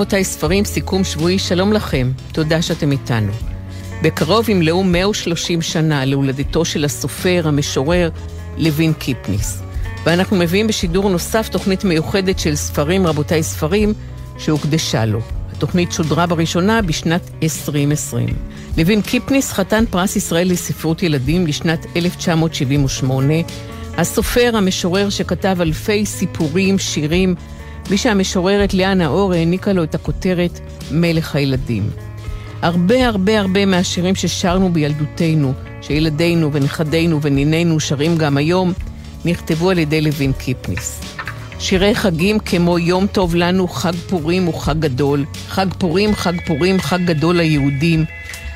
רבותיי, ספרים, סיכום שבועי, שלום לכם. תודה שאתם איתנו. בקרוב ימלאו 130 שנה להולדתו של הסופר, המשורר, לוין קיפניס. ואנחנו מביאים בשידור נוסף תוכנית מיוחדת של ספרים, רבותיי ספרים, שהוקדשה לו. התוכנית שודרה בראשונה בשנת 2020. לוין קיפניס חתן פרס ישראל לספרות ילדים לשנת 1978. הסופר, המשורר שכתב אלפי סיפורים, שירים, בלי שהמשוררת לאה נאור העניקה לו את הכותרת מלך הילדים. הרבה הרבה הרבה מהשירים ששרנו בילדותנו, שילדינו ונכדינו ונינינו שרים גם היום, נכתבו על ידי לוין קיפניס. שירי חגים כמו יום טוב לנו, חג פורים הוא חג גדול, חג פורים, חג פורים, חג גדול ליהודים,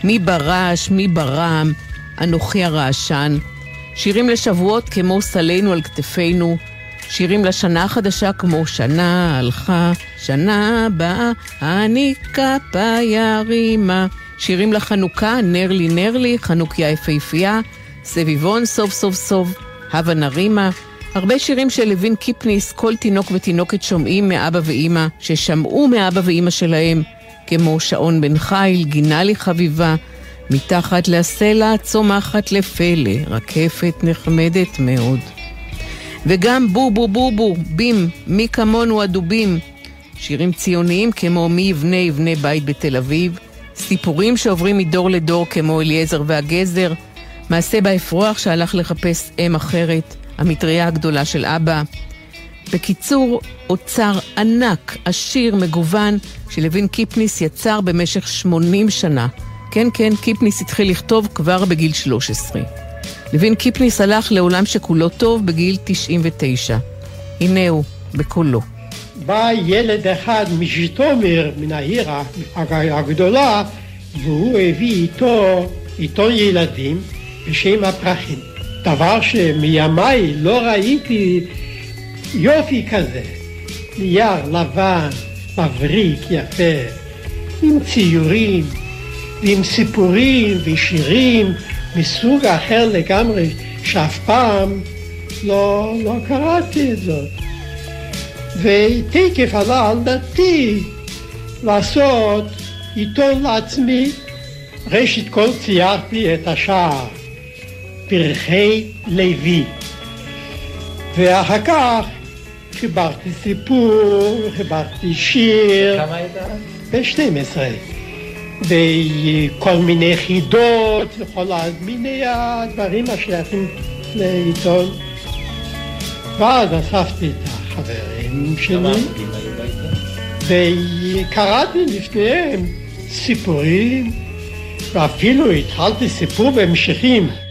מי ברעש, מי ברם, אנוכי הרעשן. שירים לשבועות כמו סלינו על כתפינו, שירים לשנה החדשה כמו שנה הלכה, שנה הבאה, אני כפה ירימה. שירים לחנוכה, נר לי נר לי, חנוכיה יפהפייה, סביבון סוף סוף סוף, הווה נרימה. הרבה שירים של לוין קיפניס, כל תינוק ותינוקת שומעים מאבא ואימא, ששמעו מאבא ואימא שלהם, כמו שעון בן חיל, גינה לי חביבה, מתחת לסלע צומחת לפלא, רקפת נחמדת מאוד. וגם בובו בובו, בים, מי כמונו הדובים. שירים ציוניים כמו מי יבנה יבנה בית בתל אביב, סיפורים שעוברים מדור לדור כמו אליעזר והגזר, מעשה באפרוח שהלך לחפש אם אחרת, המטריה הגדולה של אבא. בקיצור, אוצר ענק, עשיר, מגוון, שלוין קיפניס יצר במשך 80 שנה. כן, כן, קיפניס התחיל לכתוב כבר בגיל 13. לוין קיפניס הלך לעולם שכולו טוב בגיל 99. הנה הוא, בקולו. בא ילד אחד מז'יטומיר, מן העיר הגדולה, והוא הביא איתו עיתון ילדים בשם הפרחים. דבר שמימיי לא ראיתי יופי כזה. נייר לבן, מבריק, יפה, עם ציורים ועם סיפורים ושירים מסוג אחר לגמרי, שאף פעם לא, לא קראתי את זאת. ותקף עלה על דתי לעשות עיתון לעצמי. ראשית כל ציירתי את השער, פרחי לוי. ואחר כך חיברתי סיפור, חיברתי שיר. כמה היית? ב-12. וכל מיני חידות וכל מיני הדברים השייכים לעיתון. ואז אספתי את החברים שלי? וקראתי לפניהם סיפורים ואפילו התחלתי סיפור בהמשכים.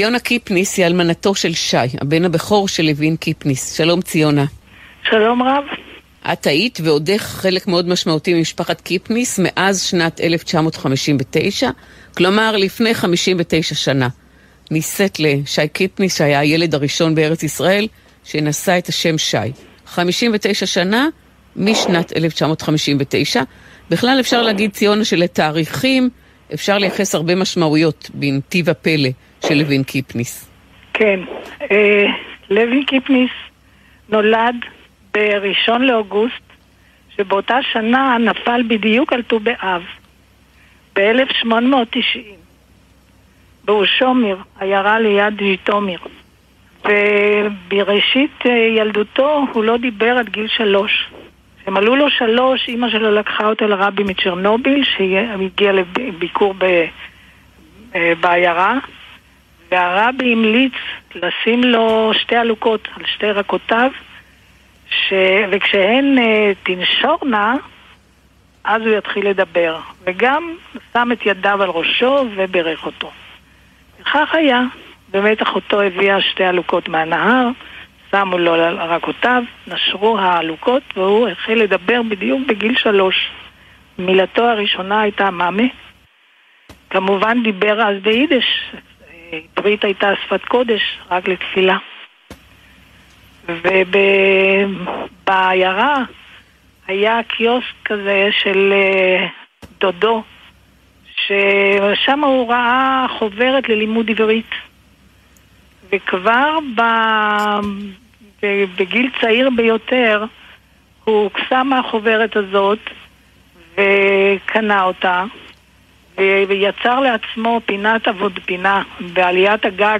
ציונה קיפניס היא אלמנתו של שי, הבן הבכור של לוין קיפניס. שלום ציונה. שלום רב. את היית ועודך חלק מאוד משמעותי ממשפחת קיפניס מאז שנת 1959, כלומר לפני 59 שנה. נישאת לשי קיפניס, שהיה הילד הראשון בארץ ישראל, שנשא את השם שי. 59 שנה משנת 1959. בכלל אפשר להגיד, ציונה, שלתאריכים אפשר לייחס הרבה משמעויות בנתיב הפלא של לוין קיפניס. כן, אה, לוי קיפניס נולד בראשון לאוגוסט, שבאותה שנה נפל בדיוק על ט"ו באב, ב-1890, באושומיר, עיירה ליד ז'יטומיר. ובראשית אה, ילדותו הוא לא דיבר עד גיל שלוש. כשמלאו לו שלוש, אימא שלו לקחה אותו לרבי מצ'רנוביל, שהגיע לביקור ב- אה, בעיירה, והרבי המליץ לשים לו שתי עלוקות על שתי רקותיו, ש... וכשהן uh, תנשורנה, אז הוא יתחיל לדבר. וגם שם את ידיו על ראשו וברך אותו. וכך היה. באמת אחותו הביאה שתי עלוקות מהנהר, שמו לו על רקותיו, נשרו העלוקות, והוא החל לדבר בדיוק בגיל שלוש. מילתו הראשונה הייתה מאמה. כמובן דיבר אז ביידיש, עברית הייתה שפת קודש, רק לתפילה. ובעיירה היה קיוסק כזה של אה, דודו, ששם הוא ראה חוברת ללימוד עברית. וכבר ב... בגיל צעיר ביותר הוא הוקסם מהחוברת הזאת וקנה אותה ויצר לעצמו פינת עבוד פינה בעליית הגג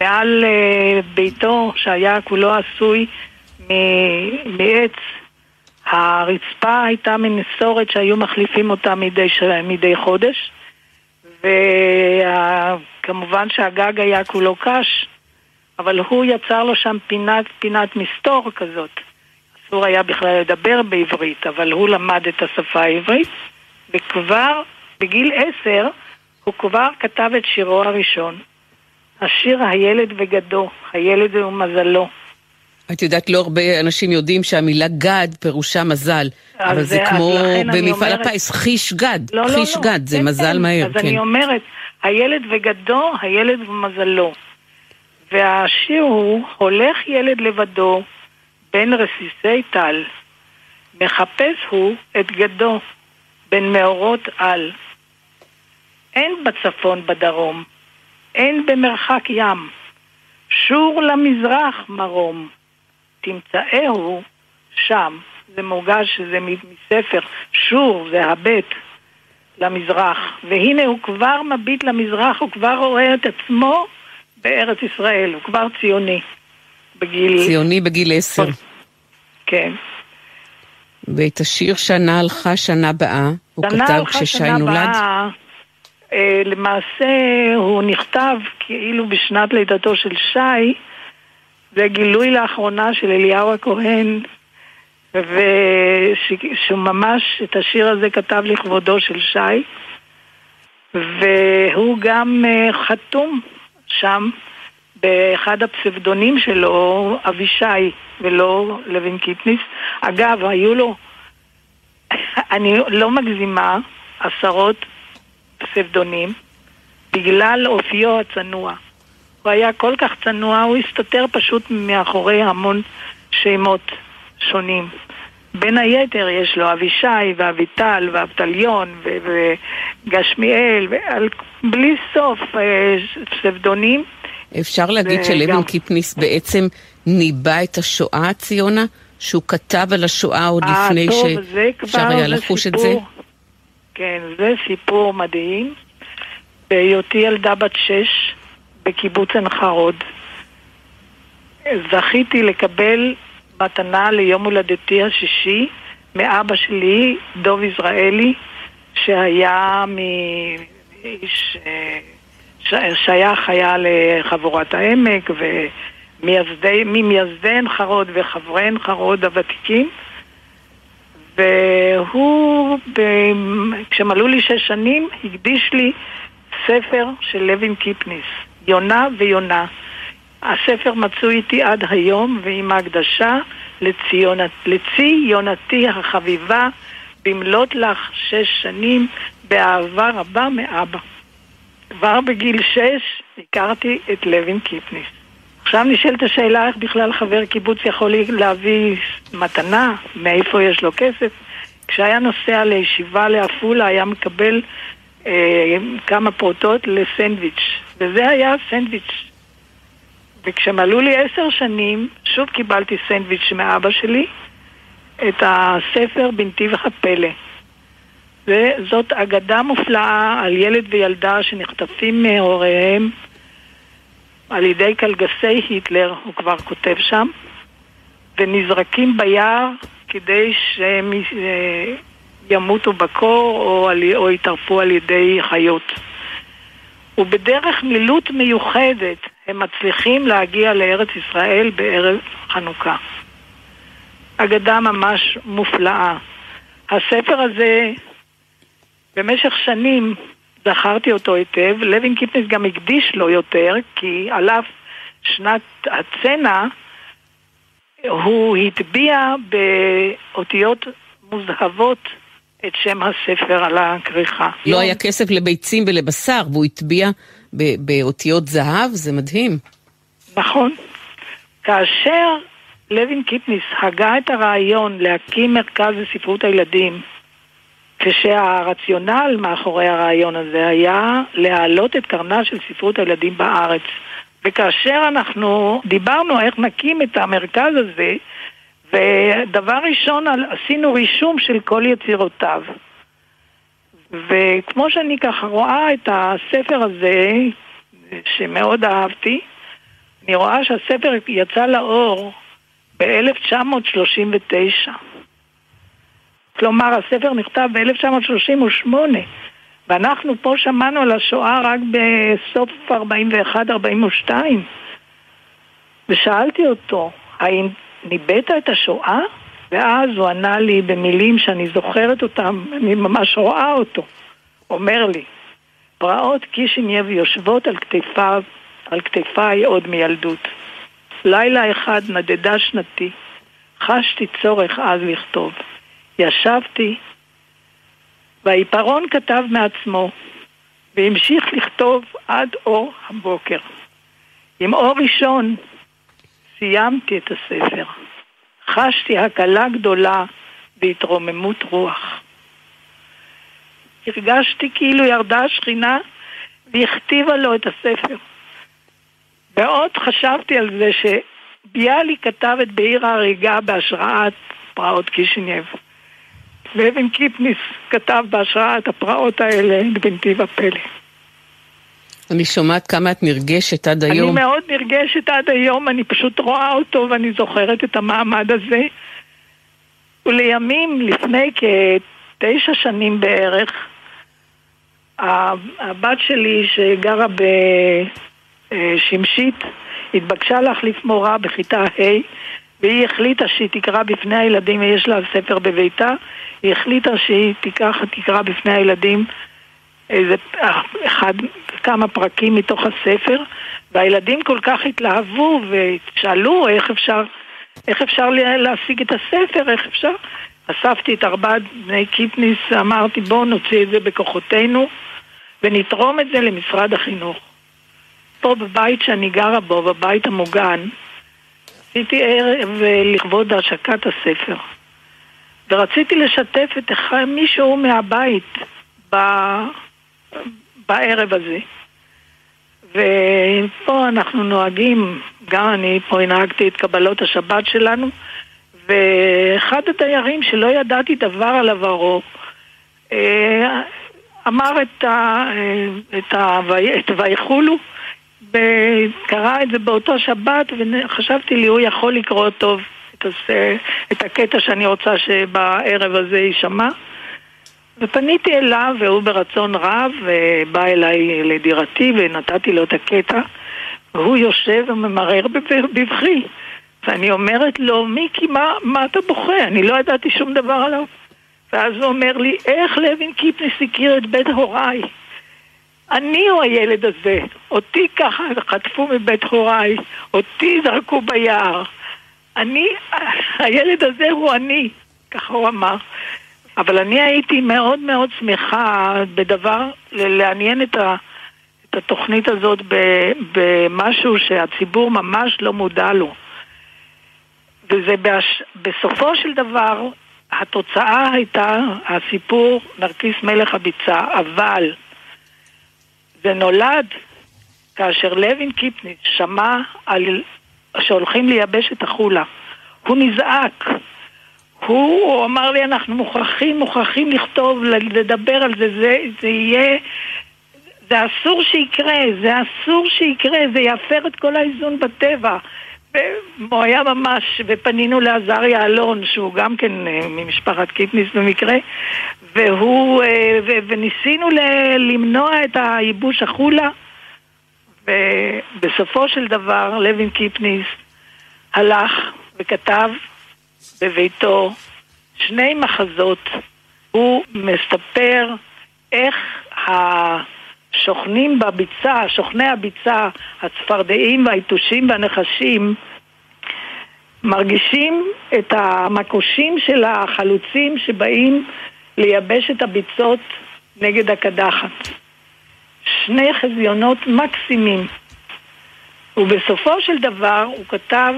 מעל uh, ביתו שהיה כולו עשוי מעץ. הרצפה הייתה מנסורת שהיו מחליפים אותה מדי, מדי חודש וכמובן שהגג היה כולו קש אבל הוא יצר לו שם פינת, פינת מסתור כזאת. אסור היה בכלל לדבר בעברית, אבל הוא למד את השפה העברית, וכבר בגיל עשר הוא כבר כתב את שירו הראשון. השיר הילד וגדו, הילד ומזלו. את יודעת, לא הרבה אנשים יודעים שהמילה גד פירושה מזל, אבל זה, זה כמו במפעל אומרת... הפיס, חיש גד, לא, לא חיש לא, גד, לא. זה כן, מזל כן. מהר, אז כן. אני אומרת, הילד וגדו, הילד ומזלו. והשיר הוא, הולך ילד לבדו בין רסיסי טל, מחפש הוא את גדו בין מאורות על. אין בצפון בדרום, אין במרחק ים, שור למזרח מרום, תמצאהו שם. זה מורגש שזה מספר, שור זה הבט למזרח, והנה הוא כבר מביט למזרח, הוא כבר רואה את עצמו בארץ ישראל, הוא כבר ציוני. בגיל... ציוני בגיל עשר. כן. ואת השיר שנה הלכה שנה באה, הוא כתב כששי נולד? באה, אה, למעשה הוא נכתב כאילו בשנת לידתו של שי, זה גילוי לאחרונה של אליהו הכהן, ושהוא ממש את השיר הזה כתב לכבודו של שי, והוא גם אה, חתום שם באחד הפסבדונים שלו, אבישי, ולא לוין קיפניס. אגב, היו לו, אני לא מגזימה, עשרות פסבדונים, בגלל אופיו הצנוע. הוא היה כל כך צנוע, הוא הסתתר פשוט מאחורי המון שמות שונים. בין היתר יש לו אבישי ואביטל ואבטליון וגשמיאל, בלי סוף אה, פסבדונים. אפשר להגיד שלוין קיפניס בעצם ניבא את השואה, ציונה? שהוא כתב על השואה עוד 아, אה, לפני שאפשר היה לחוש את זה? כן, זה סיפור מדהים. בהיותי ילדה בת שש בקיבוץ עין חרוד, זכיתי לקבל מתנה ליום הולדתי השישי מאבא שלי, דוב יזרעאלי, שהיה מאיש... שייך היה לחבורת העמק וממייסדי עין חרוד וחברי עין חרוד הוותיקים והוא, כשמלאו לי שש שנים, הקדיש לי ספר של לוין קיפניס, יונה ויונה. הספר מצוי איתי עד היום ועם ההקדשה לציונת, לציונתי החביבה במלאת לך שש שנים באהבה רבה מאבא. כבר בגיל שש הכרתי את לוין קיפניס. עכשיו נשאלת השאלה איך בכלל חבר קיבוץ יכול להביא מתנה, מאיפה יש לו כסף. כשהיה נוסע לישיבה לעפולה היה מקבל אה, כמה פרוטות לסנדוויץ', וזה היה סנדוויץ'. וכשמלאו לי עשר שנים, שוב קיבלתי סנדוויץ' מאבא שלי, את הספר בנתיב הפלא. וזאת אגדה מופלאה על ילד וילדה שנחטפים מהוריהם על ידי קלגסי היטלר, הוא כבר כותב שם, ונזרקים ביער כדי שהם אה, ימותו בקור או, או יטרפו על ידי חיות. ובדרך מילוט מיוחדת הם מצליחים להגיע לארץ ישראל בערב חנוכה. אגדה ממש מופלאה. הספר הזה במשך שנים זכרתי אותו היטב, לוין קיפניס גם הקדיש לו יותר, כי על אף שנת הצנע הוא הטביע באותיות מוזהבות את שם הספר על הכריכה. לא היה כסף לביצים ולבשר, והוא הטביע באותיות זהב, זה מדהים. נכון. כאשר לוין קיפניס הגה את הרעיון להקים מרכז לספרות הילדים, כשהרציונל מאחורי הרעיון הזה היה להעלות את קרנה של ספרות הילדים בארץ. וכאשר אנחנו דיברנו איך נקים את המרכז הזה, ודבר ראשון עשינו רישום של כל יצירותיו. וכמו שאני ככה רואה את הספר הזה, שמאוד אהבתי, אני רואה שהספר יצא לאור ב-1939. כלומר, הספר נכתב ב-1938, ואנחנו פה שמענו על השואה רק בסוף 41-42. ושאלתי אותו, האם ניבאת את השואה? ואז הוא ענה לי במילים שאני זוכרת אותם, אני ממש רואה אותו. אומר לי, פרעות קישינייב יושבות על כתפיו, על כתפיי עוד מילדות. לילה אחד נדדה שנתי, חשתי צורך אז לכתוב. ישבתי, והעיפרון כתב מעצמו, והמשיך לכתוב עד אור הבוקר. עם אור ראשון סיימתי את הספר. חשתי הקלה גדולה והתרוממות רוח. הרגשתי כאילו ירדה השכינה והכתיבה לו את הספר. ועוד חשבתי על זה שביאליק כתב את בעיר ההריגה בהשראת פרעות קישינייב. ולוין קיפניס כתב בהשראת הפרעות האלה את בנתיב הפלא. אני שומעת כמה את נרגשת עד היום. אני מאוד נרגשת עד היום, אני פשוט רואה אותו ואני זוכרת את המעמד הזה. ולימים, לפני כתשע שנים בערך, הבת שלי שגרה בשמשית התבקשה להחליף מורה בכיתה ה' והיא החליטה שהיא תקרא בפני הילדים, ויש לה ספר בביתה, היא החליטה שהיא תיקח, תקרא בפני הילדים איזה אחד, כמה פרקים מתוך הספר, והילדים כל כך התלהבו ושאלו איך אפשר, איך אפשר להשיג את הספר, איך אפשר. אספתי את ארבעת בני קיפניס, אמרתי בואו נוציא את זה בכוחותינו ונתרום את זה למשרד החינוך. פה בבית שאני גרה בו, בבית המוגן, עשיתי ערב לכבוד השקת הספר. ורציתי לשתף את מישהו מהבית ב... בערב הזה. ופה אנחנו נוהגים, גם אני פה הנהגתי את קבלות השבת שלנו, ואחד הדיירים שלא ידעתי דבר על עברו, אה, אמר את, ה, את, ה, את ויחולו, וקרא את זה באותו שבת, וחשבתי לי, הוא יכול לקרוא טוב את, הס, את הקטע שאני רוצה שבערב הזה יישמע. ופניתי אליו, והוא ברצון רב, בא אליי לדירתי ונתתי לו את הקטע, והוא יושב וממרר בבכי. ואני אומרת לו, מיקי, מה, מה אתה בוכה? אני לא ידעתי שום דבר עליו. ואז הוא אומר לי, איך לוין קיפניס הכיר את בית הוריי? אני הוא הילד הזה. אותי ככה חטפו מבית הוריי, אותי זרקו ביער. אני, הילד הזה הוא אני, ככה הוא אמר. אבל אני הייתי מאוד מאוד שמחה בדבר, לעניין את, ה, את התוכנית הזאת במשהו שהציבור ממש לא מודע לו. וזה בש, בסופו של דבר, התוצאה הייתה הסיפור נרקיס מלך הביצה, אבל זה נולד כאשר לוין קיפניץ שמע על שהולכים לייבש את החולה. הוא נזעק. הוא, הוא אמר לי, אנחנו מוכרחים, מוכרחים לכתוב, לדבר על זה, זה, זה יהיה... זה אסור שיקרה, זה אסור שיקרה, זה יפר את כל האיזון בטבע. הוא היה ממש, ופנינו לעזריה אלון, שהוא גם כן אה, ממשפחת קיפניס במקרה, והוא, אה, ו, וניסינו ל, למנוע את הייבוש החולה, ובסופו של דבר לוין קיפניס הלך וכתב בביתו שני מחזות. הוא מספר איך השוכנים בביצה, שוכני הביצה, הצפרדעים והיתושים והנחשים, מרגישים את המקושים של החלוצים שבאים לייבש את הביצות נגד הקדחת. שני חזיונות מקסימים. ובסופו של דבר הוא כתב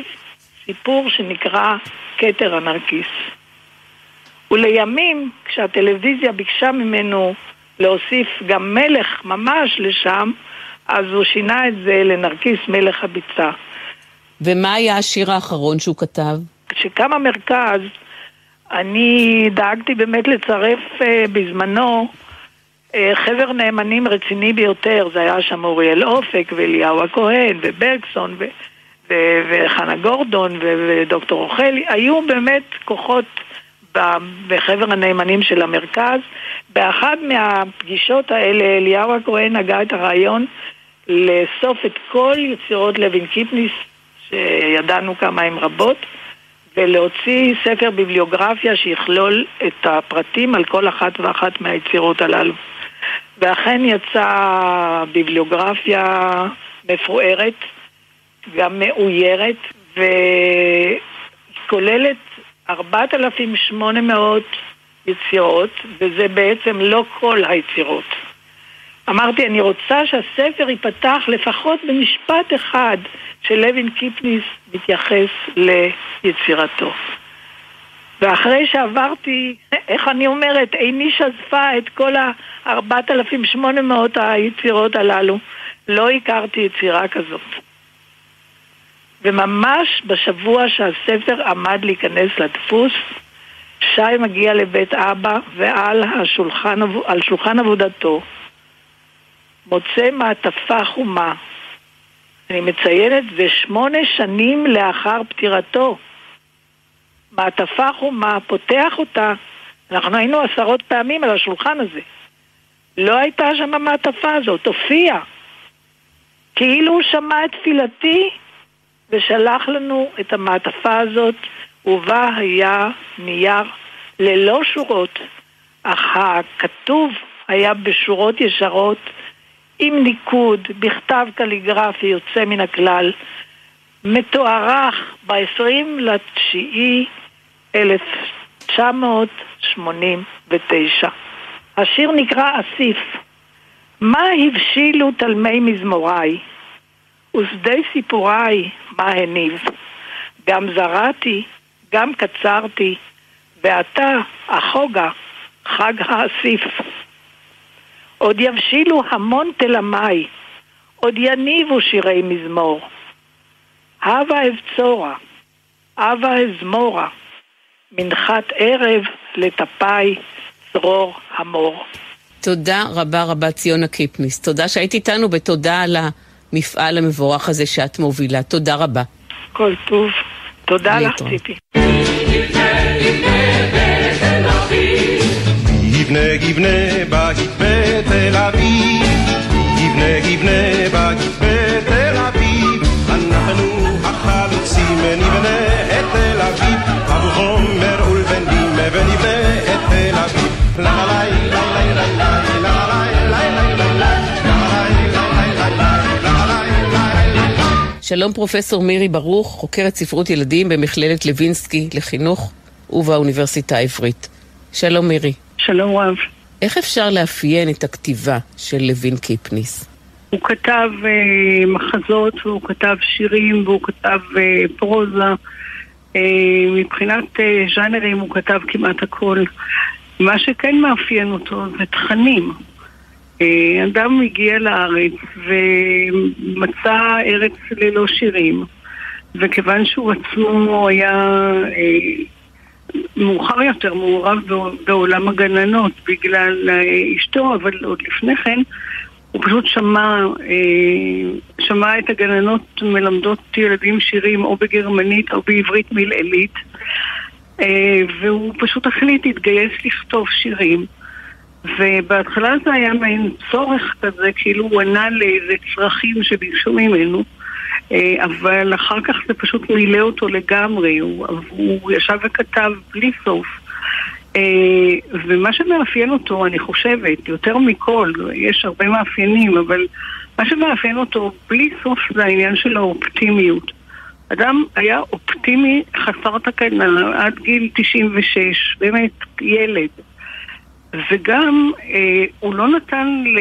סיפור שנקרא כתר הנרקיס. ולימים, כשהטלוויזיה ביקשה ממנו להוסיף גם מלך ממש לשם, אז הוא שינה את זה לנרקיס מלך הביצה. ומה היה השיר האחרון שהוא כתב? כשקם המרכז, אני דאגתי באמת לצרף uh, בזמנו uh, חבר נאמנים רציני ביותר, זה היה שם אוריאל אופק ואליהו הכהן וברגסון ו- ו- וחנה גורדון ו- ודוקטור רחלי, היו באמת כוחות בחבר הנאמנים של המרכז. באחת מהפגישות האלה אליהו הכהן הגה את הרעיון לאסוף את כל יצירות לוין קיפניס, שידענו כמה הן רבות, ולהוציא ספר ביבליוגרפיה שיכלול את הפרטים על כל אחת ואחת מהיצירות הללו. ואכן יצאה ביבליוגרפיה מפוארת, גם מאוירת, וכוללת 4,800 יצירות, וזה בעצם לא כל היצירות. אמרתי, אני רוצה שהספר ייפתח לפחות במשפט אחד שלוין קיפניס מתייחס ליצירתו. ואחרי שעברתי, איך אני אומרת, איני שזפה את כל ה-4,800 היצירות הללו, לא הכרתי יצירה כזאת. וממש בשבוע שהספר עמד להיכנס לדפוס, שי מגיע לבית אבא ועל השולחן, על שולחן עבודתו מוצא מעטפה חומה. אני מציינת, זה שמונה שנים לאחר פטירתו. מעטפה חומה, פותח אותה, אנחנו היינו עשרות פעמים על השולחן הזה. לא הייתה שם המעטפה הזאת, הופיע. כאילו הוא שמע את תפילתי ושלח לנו את המעטפה הזאת, ובה היה נייר ללא שורות, אך הכתוב היה בשורות ישרות, עם ניקוד, בכתב קליגרפי יוצא מן הכלל, מתוארך ב-20 לתשיעי 1989. השיר נקרא אסיף. מה הבשילו תלמי מזמוריי? ושדה סיפוריי מה הניב. גם זרעתי, גם קצרתי, ועתה, החוגה, חג האסיף. עוד יבשילו המון תלמי, עוד יניבו שירי מזמור. הווה אבצורה, הווה אזמורה, מנחת ערב לטפי צרור המור. תודה רבה רבה ציונה קיפניס. תודה שהיית איתנו ותודה על המפעל המבורך הזה שאת מובילה. תודה רבה. כל טוב. תודה לך, ציפי. יבנה יבנה בית בתל אביב, יבנה יבנה בית בתל אביב, אנחנו החלוצים נבנה את תל אביב, אבו חומר ולבנים ונבנה את תל אביב, לה לה לה שלום פרופסור מירי ברוך, חוקרת ספרות ילדים במכללת לוינסקי לחינוך ובאוניברסיטה העברית. שלום מירי. שלום רב. איך אפשר לאפיין את הכתיבה של לוין קיפניס? הוא כתב אה, מחזות והוא כתב שירים והוא כתב אה, פרוזה. אה, מבחינת אה, ז'אנרים הוא כתב כמעט הכל. מה שכן מאפיין אותו זה תכנים. אה, אדם הגיע לארץ ומצא ארץ ללא שירים, וכיוון שהוא עצמו היה אה, מאוחר יותר מעורב בעולם הגננות בגלל אה, אשתו, אבל עוד לפני כן הוא פשוט שמע, שמע את הגננות מלמדות ילדים שירים או בגרמנית או בעברית מלעילית והוא פשוט החליט להתגייס לכתוב שירים. ובהתחלה זה היה מעין צורך כזה, כאילו הוא ענה לאיזה צרכים שביקשו ממנו, אה, אבל אחר כך זה פשוט מילא אותו לגמרי, הוא, הוא ישב וכתב בלי סוף. אה, ומה שמאפיין אותו, אני חושבת, יותר מכל, יש הרבה מאפיינים, אבל מה שמאפיין אותו בלי סוף זה העניין של האופטימיות. אדם היה אופטימי חסר תקנה עד גיל 96, באמת ילד. וגם אה, הוא לא נתן ל,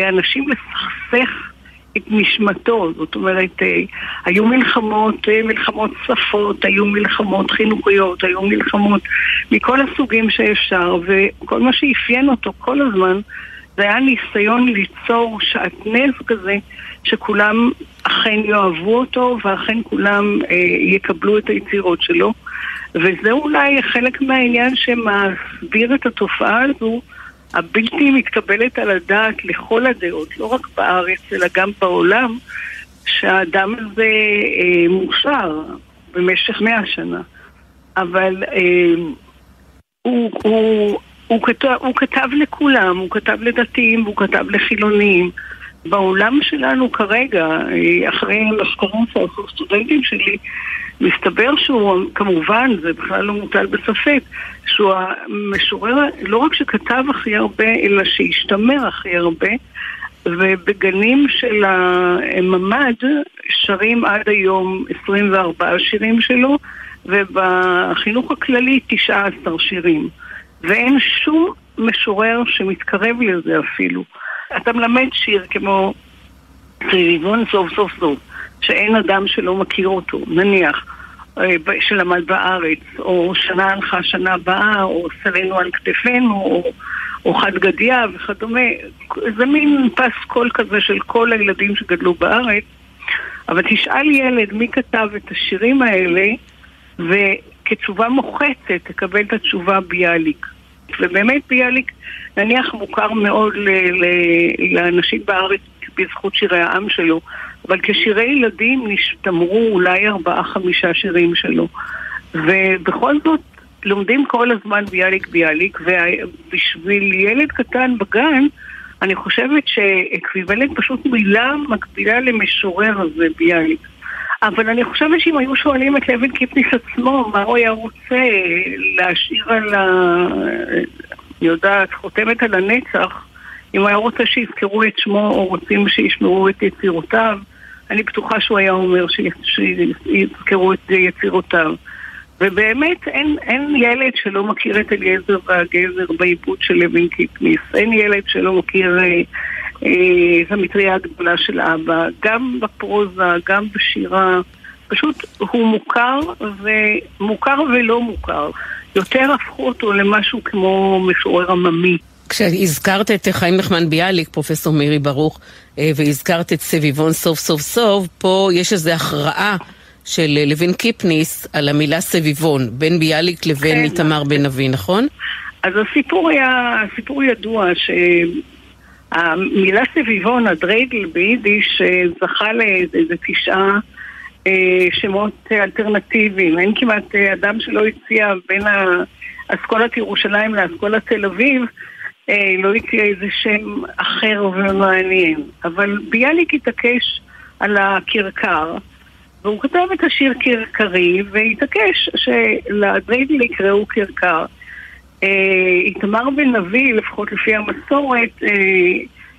לאנשים לסכסך את נשמתו, זאת אומרת, אה, היו מלחמות, אה, מלחמות שפות, היו מלחמות חינוכיות, היו מלחמות מכל הסוגים שאפשר, וכל מה שאפיין אותו כל הזמן זה היה ניסיון ליצור שעטנז כזה, שכולם אכן יאהבו אותו, ואכן כולם אה, יקבלו את היצירות שלו. וזה אולי חלק מהעניין שמסביר את התופעה הזו, הבלתי מתקבלת על הדעת לכל הדעות, לא רק בארץ אלא גם בעולם, שהאדם הזה אה, מושר במשך מאה שנה. אבל אה, הוא, הוא, הוא, כתב, הוא כתב לכולם, הוא כתב לדתיים והוא כתב לחילונים. בעולם שלנו כרגע, אה, אחרי מחקרים שעשו סטודנטים שלי, מסתבר שהוא, כמובן, זה בכלל לא מוטל בספק, שהוא המשורר לא רק שכתב הכי הרבה, אלא שהשתמר הכי הרבה, ובגנים של הממ"ד שרים עד היום 24 שירים שלו, ובחינוך הכללי 19 שירים. ואין שום משורר שמתקרב לזה אפילו. אתה מלמד שיר כמו סביבון סוף סוף סוף, שאין אדם שלא מכיר אותו, נניח. אה, שלמד בארץ, או שנה הלכה שנה הבאה, או סלינו על כתפינו, או, או חד גדיה וכדומה. זה מין פס קול כזה של כל הילדים שגדלו בארץ. אבל תשאל ילד מי כתב את השירים האלה, וכתשובה מוחצת תקבל את התשובה ביאליק. ובאמת ביאליק נניח מוכר מאוד ל- ל- לאנשים בארץ בזכות שירי העם שלו, אבל כשירי ילדים נשתמרו אולי ארבעה-חמישה שירים שלו. ובכל זאת לומדים כל הזמן ביאליק ביאליק, ובשביל ילד קטן בגן, אני חושבת שאקוויבלנט פשוט מילה מקבילה למשורר הזה ביאליק. אבל אני חושבת שאם היו שואלים את לוין קיפניס עצמו, מה הוא היה רוצה להשאיר על ה... אני יודעת, חותמת על הנצח, אם היה רוצה שיזכרו את שמו או רוצים שישמעו את יצירותיו, אני בטוחה שהוא היה אומר שיזכרו את יצירותיו. ובאמת אין, אין ילד שלא מכיר את אליעזר והגזר בעיבוד של לוין קיפניס. אין ילד שלא מכיר אה, אה, את המטריה הגדולה של אבא, גם בפרוזה, גם בשירה. פשוט הוא מוכר ומוכר ולא מוכר. יותר הפכו אותו למשהו כמו משורר עממי. כשהזכרת את חיים נחמן ביאליק, פרופסור מירי ברוך, אה, והזכרת את סביבון סוף סוף סוף, פה יש איזו הכרעה של אה, לוין קיפניס על המילה סביבון, בין ביאליק לבין כן. איתמר בן אבי, נכון? אז הסיפור היה, הסיפור ידוע שהמילה סביבון, הדרייגל ביידיש, אה, זכה לאיזה תשעה שמות אלטרנטיביים. אין כמעט אדם שלא הציע בין אסכולת ירושלים לאסכולת תל אביב אה, לא יקרה איזה שם אחר ומעניין. אבל ביאליק התעקש על הכרכר, והוא כתב את השיר כרכרי, והתעקש שלדריידל יקראו כרכר. אה, איתמר בן אבי, לפחות לפי המסורת, אה,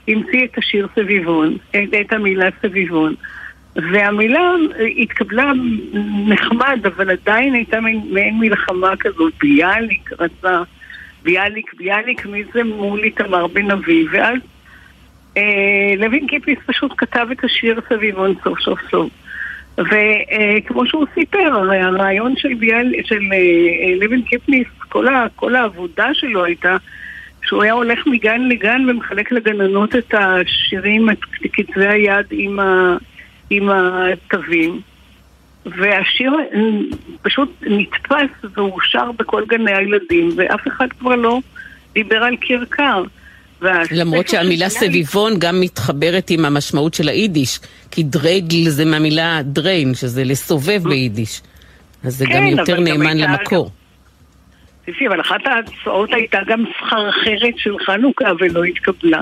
המציא את השיר סביבון, את, את המילה סביבון. והמילה התקבלה נחמד, אבל עדיין הייתה מעין מלחמה כזאת. ביאליק רצה ביאליק, ביאליק, מי זה מול איתמר בן אבי, ואז אה, לוין קיפניס פשוט כתב את השיר סביבון סוב סוב סוב. וכמו אה, שהוא סיפר, הרי הרעיון של, ביאל, של אה, אה, לוין קיפניס, כל, ה, כל העבודה שלו הייתה שהוא היה הולך מגן לגן ומחלק לגננות את השירים, את כתבי היד עם, ה, עם התווים. והשיר פשוט נתפס והושר בכל גני הילדים, ואף אחד כבר לא דיבר על קרקר. למרות שהמילה סביבון גם מתחברת עם המשמעות של היידיש, כי דרייגל זה מהמילה דריין, שזה לסובב ביידיש. אז זה כן, גם יותר נאמן למקור. תראי, אבל אחת ההצעות הייתה גם אחרת של חנוכה ולא התקבלה.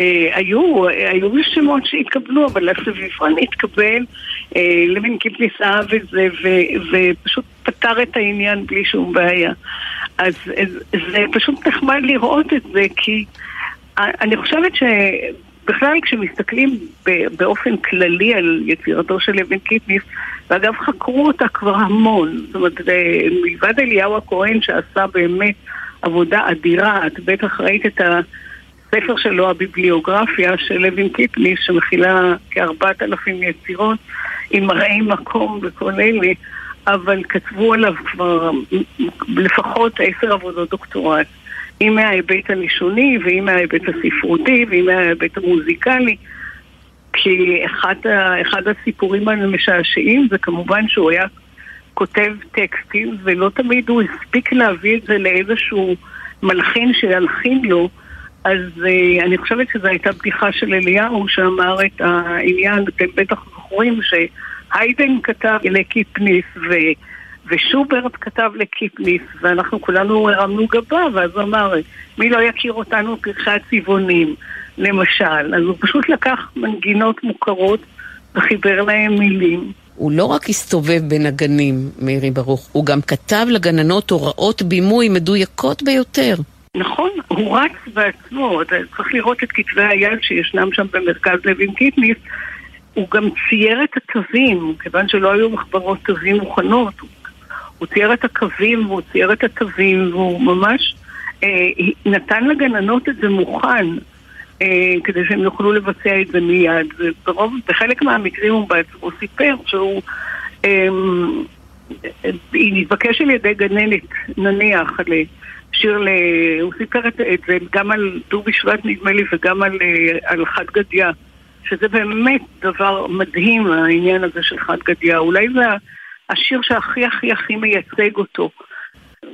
אה, היו, היו שמות שהתקבלו, אבל הסביבון התקבל, אה, לוין קיפניס אהב את זה ופשוט פתר את העניין בלי שום בעיה. אז זה פשוט נחמד לראות את זה, כי אני חושבת שבכלל כשמסתכלים באופן כללי על יצירתו של לוין קיפניס, ואגב חקרו אותה כבר המון, זאת אומרת, מלבד אליהו הכהן שעשה באמת עבודה אדירה, את בטח ראית את. הספר שלו, הביבליוגרפיה של לוין קיפניס, שמכילה כארבעת אלפים יצירות עם מראי מקום וכל אלה, אבל כתבו עליו כבר לפחות עשר עבודות דוקטורט. אם מההיבט הלשוני, ואם מההיבט הספרותי, ואם מההיבט המוזיקלי. כי אחד, אחד הסיפורים המשעשעים זה כמובן שהוא היה כותב טקסטים, ולא תמיד הוא הספיק להביא את זה לאיזשהו מלחין שילחין לו. אז uh, אני חושבת שזו הייתה בדיחה של אליהו שאמר את העניין, אתם בטח זוכרים שהיידן כתב לקיפניס ו... ושוברט כתב לקיפניס, ואנחנו כולנו הרמנו גבה, ואז הוא אמר, מי לא יכיר אותנו פרחי הצבעונים, למשל. אז הוא פשוט לקח מנגינות מוכרות וחיבר להם מילים. הוא לא רק הסתובב בין הגנים, מאירי ברוך, הוא גם כתב לגננות הוראות בימוי מדויקות ביותר. נכון, הוא רץ בעצמו, אתה צריך לראות את כתבי היד שישנם שם במרכז לוין קיפניס, הוא גם צייר את התווים, כיוון שלא היו מחברות תווים מוכנות, הוא צייר את הקווים והוא צייר את התווים והוא ממש אה, נתן לגננות את זה מוכן. אה, כדי שהם יוכלו לבצע את זה מיד. וברוב, בחלק מהמקרים הוא בעצמו סיפר שהוא... אה, היא נתבקש על ידי גננת, נניח, לשיר ל... הוא סיפר את, זה גם על ט"ו בשבט נדמה לי וגם על, אה, על חד גדיא, שזה באמת דבר מדהים העניין הזה של חד גדיא. אולי זה השיר שהכי הכי הכי מייצג אותו,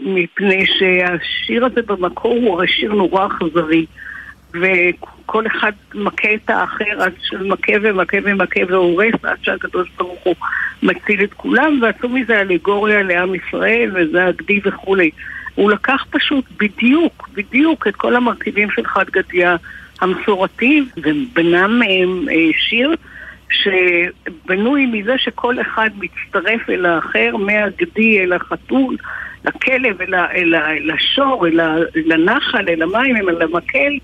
מפני שהשיר הזה במקור הוא הרי שיר נורא אכזרי. וכל אחד מכה את האחר עד שמכה ומכה ומכה והורס עד שהקדוש ברוך הוא מציל את כולם ועשו מזה אלגוריה לעם ישראל וזה הגדי וכולי. הוא לקח פשוט בדיוק, בדיוק את כל המרכיבים של חד גדיא המסורתי ובנה מהם אה, שיר שבנוי מזה שכל אחד מצטרף אל האחר, מהגדי אל החתול, לכלב, אל, אל, אל השור, אל, אל הנחל, אל המים, אל המקל,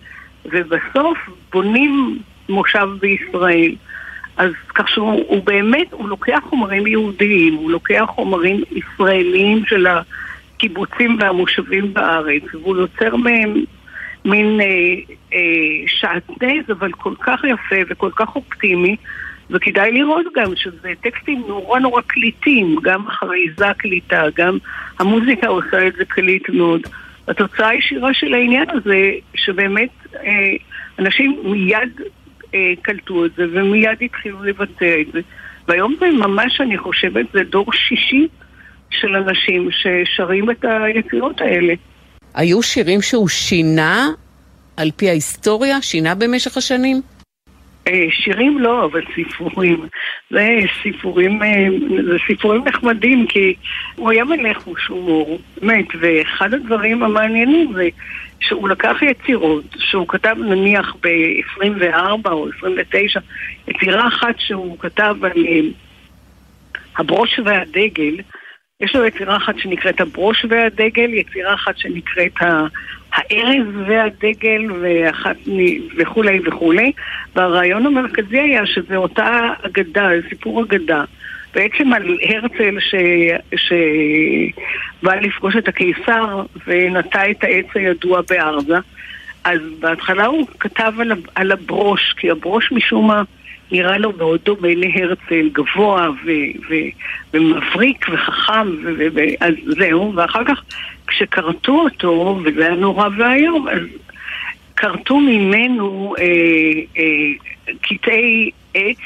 ובסוף בונים מושב בישראל. אז כך שהוא באמת, הוא לוקח חומרים יהודיים, הוא לוקח חומרים ישראליים של הקיבוצים והמושבים בארץ, והוא יוצר מהם מין אה, אה, שעטנז, אבל כל כך יפה וכל כך אופטימי, וכדאי לראות גם שזה טקסטים נורא נורא קליטים, גם החריזה קליטה, גם המוזיקה עושה את זה קליט מאוד. התוצאה הישירה של העניין הזה, שבאמת אה, אנשים מיד אה, קלטו את זה ומיד התחילו לבצע את זה. והיום זה ממש, אני חושבת, זה דור שישי של אנשים ששרים את היצירות האלה. היו שירים שהוא שינה על פי ההיסטוריה? שינה במשך השנים? אה, שירים לא, אבל סיפורים. זה סיפורים, אה, זה סיפורים נחמדים, כי הוא היה מלך חוש הומור, באמת, ואחד הדברים המעניינים זה שהוא לקח יצירות, שהוא כתב נניח ב-24 או 29, יצירה אחת שהוא כתב על אה, הברוש והדגל, יש לו יצירה אחת שנקראת הברוש והדגל, יצירה אחת שנקראת הארז והדגל ואחת וכולי וכולי. והרעיון המרכזי היה שזה אותה אגדה, סיפור אגדה. בעצם על הרצל ש... שבא לפגוש את הקיסר ונטע את העץ הידוע בארזה אז בהתחלה הוא כתב על הברוש, כי הברוש משום מה נראה לו מאוד דומה להרצל, גבוה ו- ו- ומבריק וחכם, ו- ו- אז זהו, ואחר כך כשכרתו אותו, וזה היה נורא ואיום, אז כרתו ממנו אה, אה, קטעי עץ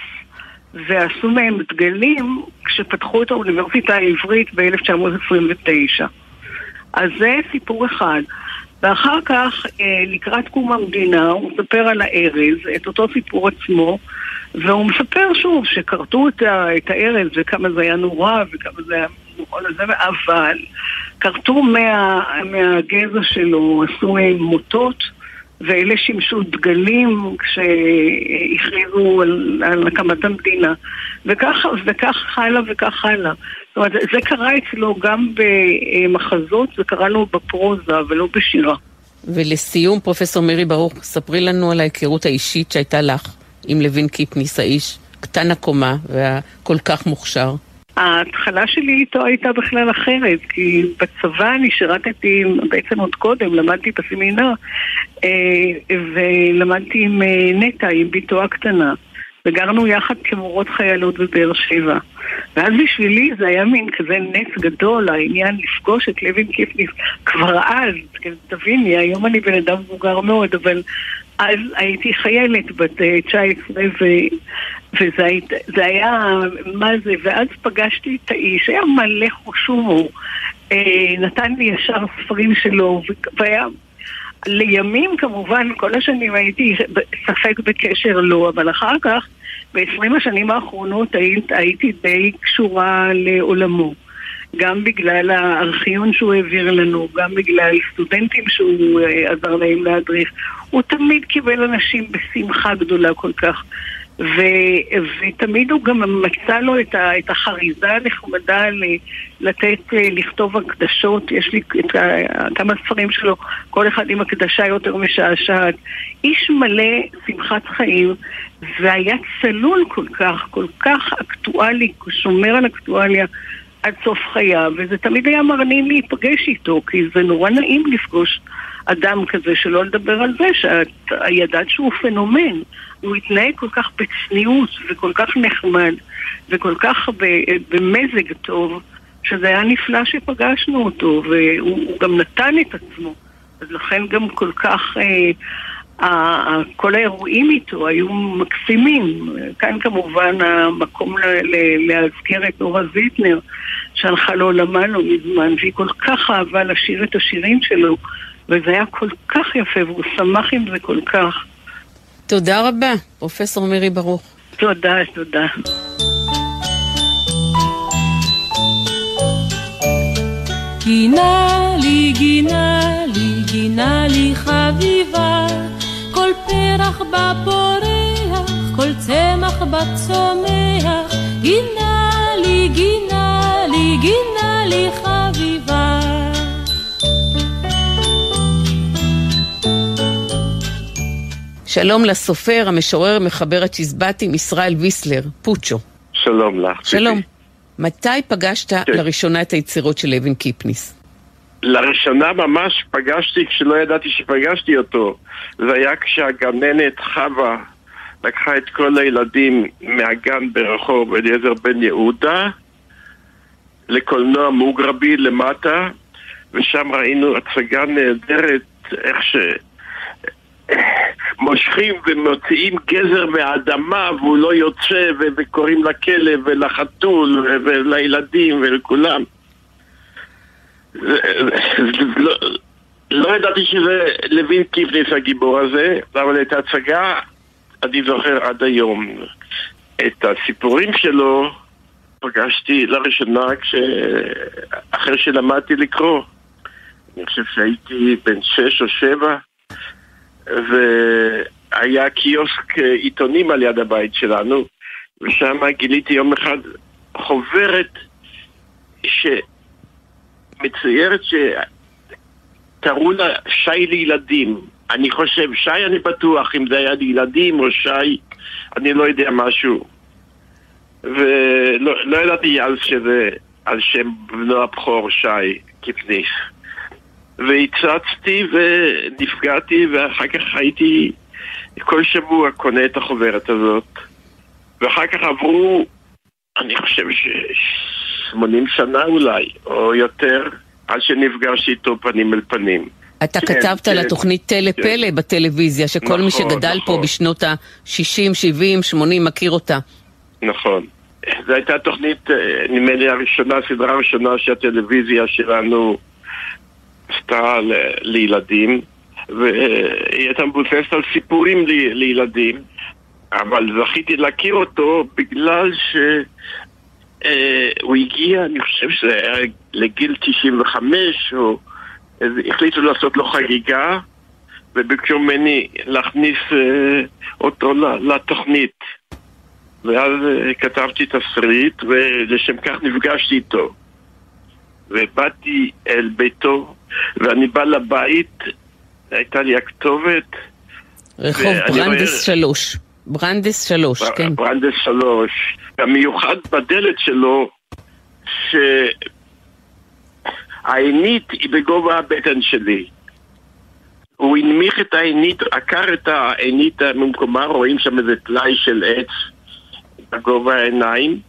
ועשו מהם דגלים כשפתחו את האוניברסיטה העברית ב-1929. אז זה סיפור אחד. ואחר כך, אה, לקראת קום המדינה, הוא מספר על הארז, את אותו סיפור עצמו, והוא מספר שוב שכרתו את, את הארז וכמה זה היה נורא וכמה זה היה נורא לזה, אבל כרתו מה, מהגזע שלו, עשו מוטות ואלה שימשו דגלים כשהכריזו על, על הקמת המדינה וכך, וכך הלאה וכך הלאה. זאת אומרת, זה קרה אצלו גם במחזות, זה קרה לו בפרוזה ולא בשירה. ולסיום, פרופסור מירי ברוך, ספרי לנו על ההיכרות האישית שהייתה לך עם לוין קיפניס, האיש קטן הקומה והכל כך מוכשר. ההתחלה שלי איתו הייתה בכלל אחרת, כי בצבא אני שירתתי, בעצם עוד קודם, למדתי בסמינר, ולמדתי עם נטע, עם ביתו הקטנה. וגרנו יחד כמורות חיילות בבאר שבע. ואז בשבילי זה היה מין כזה נץ גדול, העניין לפגוש את לוין קיפניס כבר אז, תביני, היום אני בן אדם מבוגר מאוד, אבל אז הייתי חיילת בת 19 ו... וזה היה, מה זה, ואז פגשתי את האיש, היה מלא חוש הומור, אה, נתן לי ישר ספרים שלו, והיה לימים כמובן, כל השנים הייתי ספק בקשר לו, אבל אחר כך, ב-20 השנים האחרונות היית, הייתי די קשורה לעולמו. גם בגלל הארכיון שהוא העביר לנו, גם בגלל סטודנטים שהוא uh, עזר להם להדריך. הוא תמיד קיבל אנשים בשמחה גדולה כל כך. ו, ותמיד הוא גם מצא לו את, ה, את החריזה הנחמדה לתת, אה, לכתוב הקדשות, יש לי את ה, כמה ספרים שלו, כל אחד עם הקדשה יותר משעשעת. איש מלא שמחת חיים, והיה צלול כל כך, כל כך אקטואלי, שומר על אקטואליה עד סוף חייו, וזה תמיד היה מרנין להיפגש איתו, כי זה נורא נעים לפגוש אדם כזה, שלא לדבר על זה שאת ידעת שהוא פנומן. הוא התנהג כל כך בצניעות וכל כך נחמד וכל כך במזג טוב, שזה היה נפלא שפגשנו אותו, והוא גם נתן את עצמו. אז לכן גם כל כך, אה, כל האירועים איתו היו מקסימים. כאן כמובן המקום להזכיר את נורה זיטנר, שהלכה לעולמה לא מזמן, והיא כל כך אהבה לשיר את השירים שלו, וזה היה כל כך יפה, והוא שמח עם זה כל כך. תודה רבה, פרופסור מירי ברוך. תודה, תודה. גינה לי, גינה לי, גינה לי חביבה, כל פרח בה פורח, כל צמח בה צומח, גינה לי, גינה לי, גינה לי חביבה. שלום לסופר, המשורר, המחבר הצ'יזבטים, ישראל ויסלר, פוצ'ו. שלום לך. שלום. מתי פגשת כן. לראשונה את היצירות של אבן קיפניס? לראשונה ממש פגשתי כשלא ידעתי שפגשתי אותו. זה היה כשהגננת חווה לקחה את כל הילדים מהגן ברחוב אליעזר בן יהודה לקולנוע מוגרבי למטה ושם ראינו הצגה נהדרת איך ש... מושכים ומוציאים גזר מהאדמה והוא לא יוצא וקוראים לכלב ולחתול ולילדים ולכולם לא, לא ידעתי שזה לוין קיפניס הגיבור הזה, אבל את ההצגה אני זוכר עד היום. את הסיפורים שלו פגשתי לראשונה כש... אחרי שלמדתי לקרוא. אני חושב שהייתי בן שש או שבע והיה קיוסק עיתונים על יד הבית שלנו, ושם גיליתי יום אחד חוברת שמציירת שקראו לה שי לילדים. אני חושב, שי אני בטוח, אם זה היה לילדים או שי, אני לא יודע משהו. ולא לא ידעתי אז שזה על שם בנו הבכור שי כפניס. והצצתי ונפגעתי ואחר כך הייתי כל שבוע קונה את החוברת הזאת ואחר כך עברו, אני חושב ש-80 שנה אולי, או יותר, עד שנפגשתי איתו פנים אל פנים. אתה כן, כתבת כן, על התוכנית תלה כן. פלא בטלוויזיה, שכל נכון, מי שגדל נכון. פה בשנות ה-60, 70, 80 מכיר אותה. נכון. זו הייתה תוכנית, אה, נדמה לי הראשונה, סדרה הראשונה שהטלוויזיה שלנו עשתה לילדים, והיא הייתה מבוססת על סיפורים לילדים, אבל זכיתי להכיר אותו בגלל שהוא אה, הגיע, אני חושב שזה היה לגיל 95, או החליטו לעשות לו חגיגה, וביקשו ממני להכניס אה, אותו לתוכנית. ואז אה, כתבתי תסריט, ולשם כך נפגשתי איתו. ובאתי אל ביתו ואני בא לבית, הייתה לי הכתובת. רחוב ברנדס שלוש. ברנדס שלוש, בר, כן. ברנדס שלוש. המיוחד בדלת שלו, שהעינית היא בגובה הבטן שלי. הוא הנמיך את העינית, עקר את העינית ממקומה, רואים שם איזה טלאי של עץ בגובה העיניים,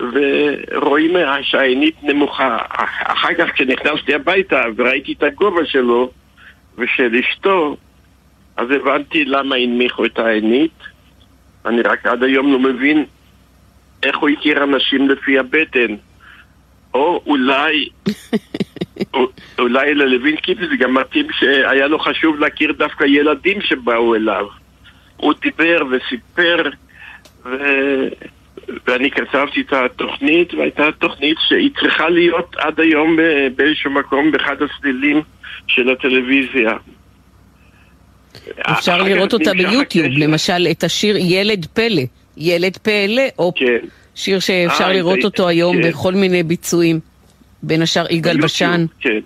ורואים שהעינית נמוכה. אחר כך כשנכנסתי הביתה וראיתי את הגובה שלו ושל אשתו, אז הבנתי למה הנמיכו את העינית. אני רק עד היום לא מבין איך הוא הכיר אנשים לפי הבטן. או אולי, אולי ללוין קיפי זה גם מתאים שהיה לו חשוב להכיר דווקא ילדים שבאו אליו. הוא דיבר וסיפר, ו... ואני כתבתי את התוכנית, והייתה תוכנית שהיא צריכה להיות עד היום באיזשהו מקום באחד הצלילים של הטלוויזיה. אפשר לראות אותה ביוטיוב, למשל את השיר ילד פלא, ילד פלא, או כן. שיר שאפשר אה, לראות זה- אותו היום כן. בכל מיני ביצועים, בין השאר יגאל בשן. כן.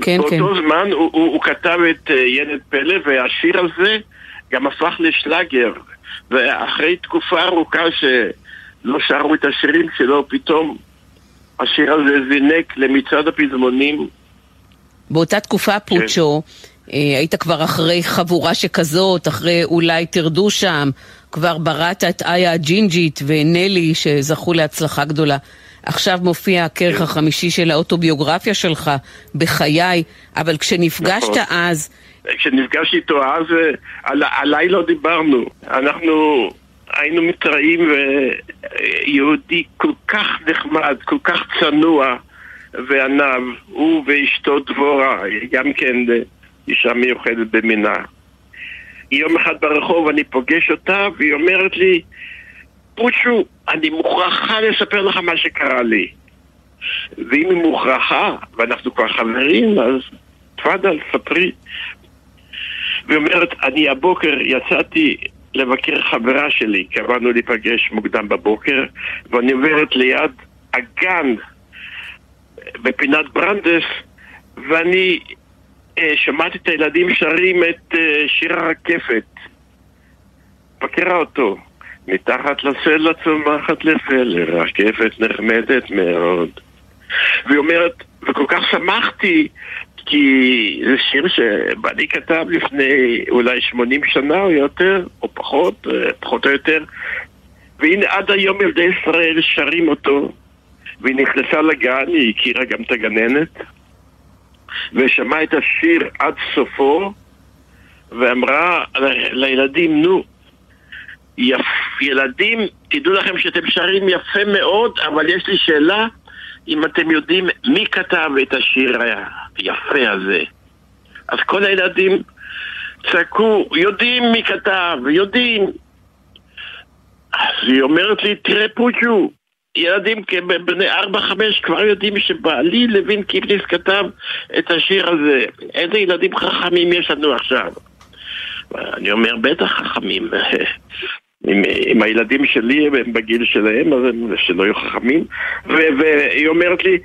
כן, באותו זמן הוא, הוא, הוא כתב את uh, ילד פלא, והשיר הזה גם הפך לשלאגר. ואחרי תקופה ארוכה שלא שרו את השירים שלו, פתאום השיר הזה זינק למצעד הפזמונים. באותה תקופה, פוצ'ו, אה, היית כבר אחרי חבורה שכזאת, אחרי אולי תרדו שם, כבר בראת את איה הג'ינג'ית ונלי שזכו להצלחה גדולה. עכשיו מופיע הכרך החמישי של האוטוביוגרפיה שלך, בחיי, אבל כשנפגשת נכון. אז, כשנפגשתי איתו אז, אה, על, עליי לא דיברנו. אנחנו היינו מתראים ויהודי כל כך נחמד, כל כך צנוע וענב. הוא ואשתו דבורה, גם כן אה, אישה מיוחדת במינה. יום אחד ברחוב אני פוגש אותה והיא אומרת לי, פוצ'ו, אני מוכרחה לספר לך מה שקרה לי. ואם היא מוכרחה, ואנחנו כבר חברים, אז תפאדל, ספרי. והיא אומרת, אני הבוקר יצאתי לבקר חברה שלי, קבענו להיפגש מוקדם בבוקר, ואני עוברת ליד הגן בפינת ברנדס, ואני אה, שמעתי את הילדים שרים את אה, שיר הרקפת. מכירה אותו. מתחת לסלע צומחת לפלא, רקפת נחמדת מאוד. והיא אומרת, וכל כך שמחתי, כי זה שיר שבעלי כתב לפני אולי 80 שנה או יותר, או פחות, אה, פחות או יותר, והנה עד היום ילדי ישראל שרים אותו, והיא נכנסה לגן, היא הכירה גם את הגננת, ושמעה את השיר עד סופו, ואמרה לילדים, נו, יפ, ילדים, תדעו לכם שאתם שרים יפה מאוד, אבל יש לי שאלה, אם אתם יודעים מי כתב את השיר היפה הזה. אז כל הילדים צעקו, יודעים מי כתב, יודעים. אז היא אומרת לי, תראה פוצ'ו, ילדים בני ארבע, חמש כבר יודעים שבעלי לוין קיפניס כתב את השיר הזה. איזה ילדים חכמים יש לנו עכשיו? אני אומר, בטח חכמים. אם, אם הילדים שלי הם בגיל שלהם, אז הם שלא יהיו חכמים. ו- והיא אומרת לי,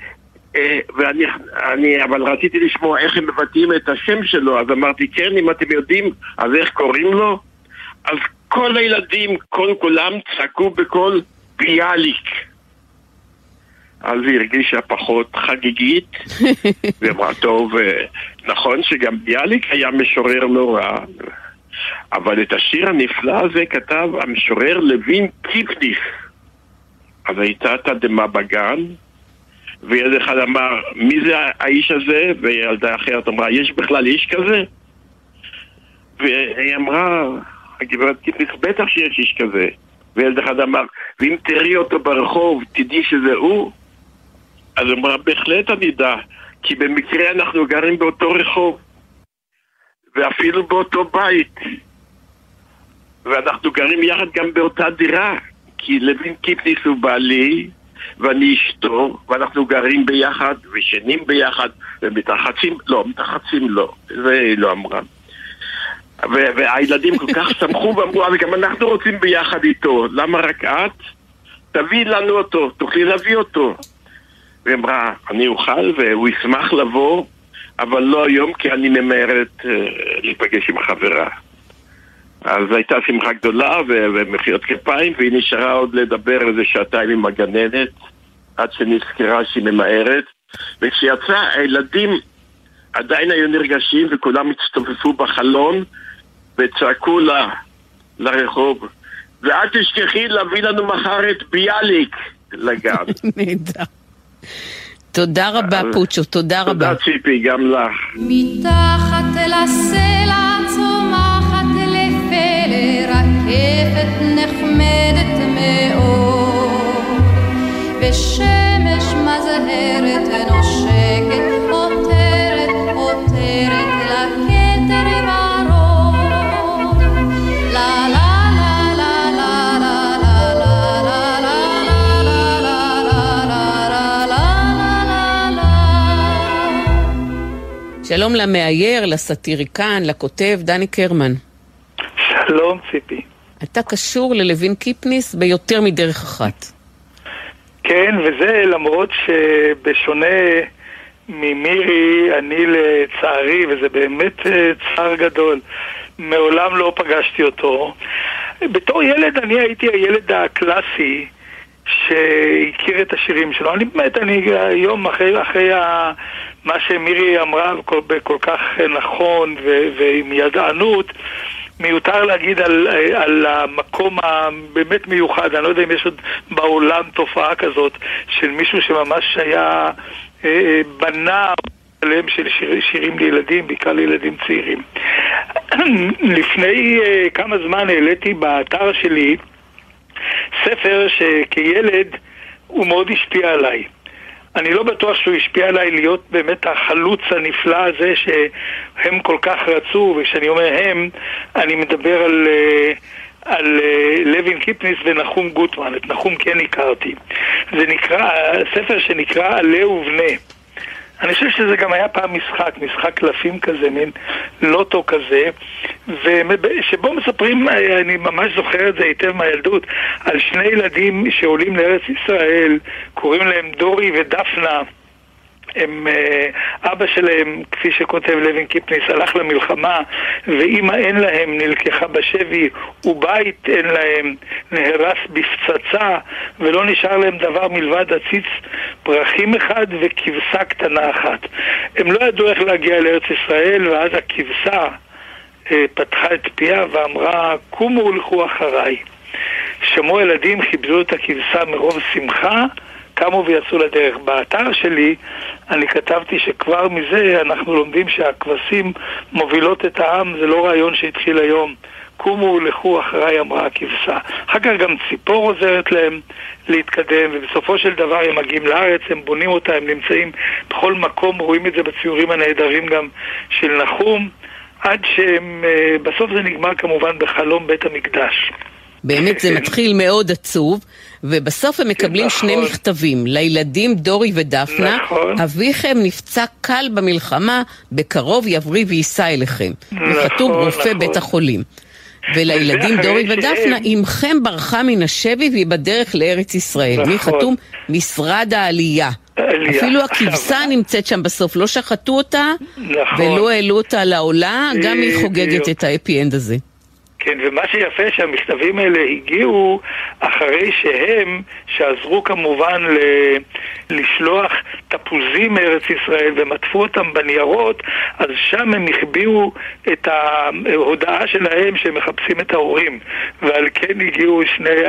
אה, ואני, אני, אבל רציתי לשמוע איך הם מבטאים את השם שלו, אז אמרתי, כן, אם אתם יודעים, אז איך קוראים לו? אז כל הילדים, כל כולם צעקו בקול ביאליק. אז היא הרגישה פחות חגיגית, והיא אמרה, טוב, אה, נכון שגם ביאליק היה משורר לא רע, אבל את השיר הנפלא הזה כתב המשורר לוין קיפניס. אז הייתה תדהמה בגן, וילד אחד אמר, מי זה האיש הזה? וילדה אחרת אמרה, יש בכלל איש כזה? והיא אמרה, הגברת קיפניס, בטח שיש איש כזה. וילד אחד אמר, ואם תראי אותו ברחוב, תדעי שזה הוא? אז אמרה, בהחלט אני אדע, כי במקרה אנחנו גרים באותו רחוב. ואפילו באותו בית. ואנחנו גרים יחד גם באותה דירה, כי לוין קיפניס הוא בעלי, ואני אשתו, ואנחנו גרים ביחד, וישנים ביחד, ומתרחצים, לא, מתרחצים לא, זה היא לא אמרה. ו- והילדים כל כך שמחו ואמרו, אבל גם אנחנו רוצים ביחד איתו, למה רק את? תביאי לנו אותו, תוכלי להביא אותו. והיא אמרה, אני אוכל והוא ישמח לבוא, אבל לא היום כי אני ממהרת אה, להיפגש עם חברה. אז הייתה שמחה גדולה ומחיאות כפיים, והיא נשארה עוד לדבר איזה שעתיים עם הגננת, עד שנזכרה שהיא ממהרת. וכשיצא, הילדים עדיין היו נרגשים וכולם הצטופפו בחלון וצעקו לה, לרחוב, ואל תשכחי להביא לנו מחר את ביאליק לגן. נהדר. תודה רבה, פוצ'ו, תודה רבה. תודה ציפי, גם לך. מתחת לסלע צומחת לפלא רקפת נחמדת מאוד, ושמש מזהרת נושקת שלום למאייר, לסאטיריקן, לכותב, דני קרמן. שלום ציפי. אתה קשור ללוין קיפניס ביותר מדרך אחת. כן, וזה למרות שבשונה ממירי, אני לצערי, וזה באמת אה, צער גדול, מעולם לא פגשתי אותו. בתור ילד אני הייתי הילד הקלאסי שהכיר את השירים שלו. אני באמת, אני היום אחרי, אחרי מה שמירי אמרה בכל, בכל כך נכון ו, ועם ידענות, מיותר להגיד על, על המקום הבאמת מיוחד, אני לא יודע אם יש עוד בעולם תופעה כזאת של מישהו שממש היה אה, אה, בנה עליהם של שיר, שירים לילדים, בעיקר לילדים צעירים. לפני אה, כמה זמן העליתי באתר שלי ספר שכילד הוא מאוד השפיע עליי. אני לא בטוח שהוא השפיע עליי להיות באמת החלוץ הנפלא הזה שהם כל כך רצו, וכשאני אומר הם, אני מדבר על, אה, על אה, לוין קיפניס ונחום גוטמן, את נחום כן הכרתי. זה נקרא, ספר שנקרא עלה ובנה. אני חושב שזה גם היה פעם משחק, משחק קלפים כזה, מין לוטו כזה, שבו מספרים, אני ממש זוכר את זה היטב מהילדות, על שני ילדים שעולים לארץ ישראל, קוראים להם דורי ודפנה. הם, אה, אבא שלהם, כפי שכותב לוין קיפניס, הלך למלחמה ואימא אין להם, נלקחה בשבי ובית אין להם, נהרס בפצצה ולא נשאר להם דבר מלבד עציץ פרחים אחד וכבשה קטנה אחת. הם לא ידעו איך להגיע לארץ ישראל ואז הכבשה אה, פתחה את פיה ואמרה קומו ולכו אחריי. שמעו ילדים, כיבדו את הכבשה מרוב שמחה קמו ויצאו לדרך. באתר שלי אני כתבתי שכבר מזה אנחנו לומדים שהכבשים מובילות את העם, זה לא רעיון שהתחיל היום. קומו ולכו אחריי, אמרה הכבשה. אחר כך גם ציפור עוזרת להם להתקדם, ובסופו של דבר הם מגיעים לארץ, הם בונים אותה, הם נמצאים בכל מקום, רואים את זה בציורים הנהדרים גם של נחום, עד שבסוף אה, זה נגמר כמובן בחלום בית המקדש. באמת זה מתחיל מאוד עצוב, ובסוף הם מקבלים נכון. שני מכתבים, לילדים דורי ודפנה, נכון. אביכם נפצע קל במלחמה, בקרוב יבריא וייסע אליכם. נכון, וכתוב רופא נכון. בית החולים. ולילדים דורי ודפנה, אמכם ברחה מן השבי והיא בדרך לארץ ישראל. נכון. מי חתום? משרד העלייה. אפילו עכשיו- הכבשה נמצאת שם בסוף, לא שחטו אותה נכון. ולא העלו אותה לעולה, גם היא חוגגת. את האפי אנד הזה. כן, ומה שיפה שהמכתבים האלה הגיעו אחרי שהם, שעזרו כמובן ל... לשלוח תפוזים מארץ ישראל והם עטפו אותם בניירות, אז שם הם החביאו את ההודעה שלהם שהם מחפשים את ההורים, ועל כן הגיעו שני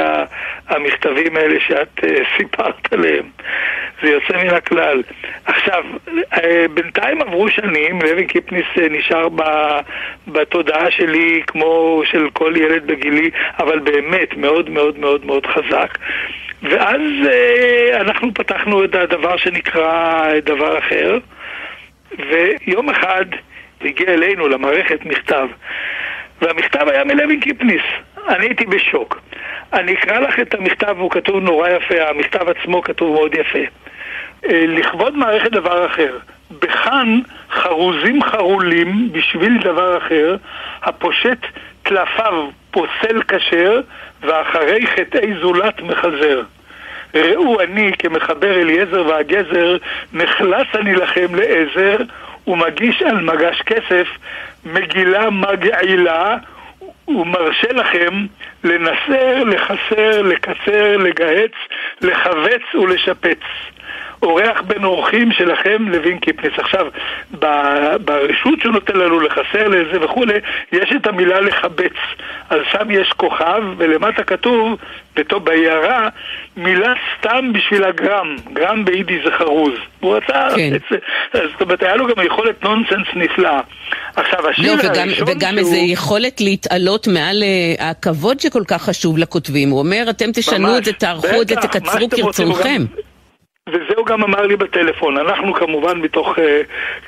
המכתבים האלה שאת אה, סיפרת עליהם. זה יוצא מן הכלל. עכשיו, אה, בינתיים עברו שנים, לוי קיפניס אה, נשאר בתודעה שלי כמו של כל ילד בגילי, אבל באמת מאוד מאוד מאוד מאוד חזק. ואז אה, אנחנו פתחנו את הדבר שנקרא דבר אחר, ויום אחד הגיע אלינו למערכת מכתב, והמכתב היה מלוי קיפניס. אני הייתי בשוק. אני אקרא לך את המכתב, הוא כתוב נורא יפה, המכתב עצמו כתוב מאוד יפה. אה, לכבוד מערכת דבר אחר. בכאן חרוזים חרולים בשביל דבר אחר, הפושט טלפיו פוסל כשר, ואחרי חטאי זולת מחזר. ראו אני כמחבר אליעזר והגזר, נחלץ אני לכם לעזר, ומגיש על מגש כסף מגילה מגעילה, ומרשה לכם לנסר, לחסר, לקצר, לגהץ, לכווץ ולשפץ. אורח בין אורחים שלכם, לוין קיפניס. עכשיו, ברשות שהוא נותן לנו לחסר לזה וכולי, יש את המילה לחבץ. אז שם יש כוכב, ולמטה כתוב, בטוב בהערה, מילה סתם בשביל הגרם. גרם ביידי זה חרוז. הוא רצה... כן. את. זאת אומרת, היה לו גם יכולת נונסנס נפלאה. עכשיו, השיר לא, וגם, הראשון וגם שהוא... איזו יכולת להתעלות מעל אה, הכבוד שכל כך חשוב לכותבים. הוא אומר, אתם תשנו ממש, את זה, תערכו את זה, תקצרו כרצונכם. גם- וזה הוא גם אמר לי בטלפון, אנחנו כמובן מתוך uh,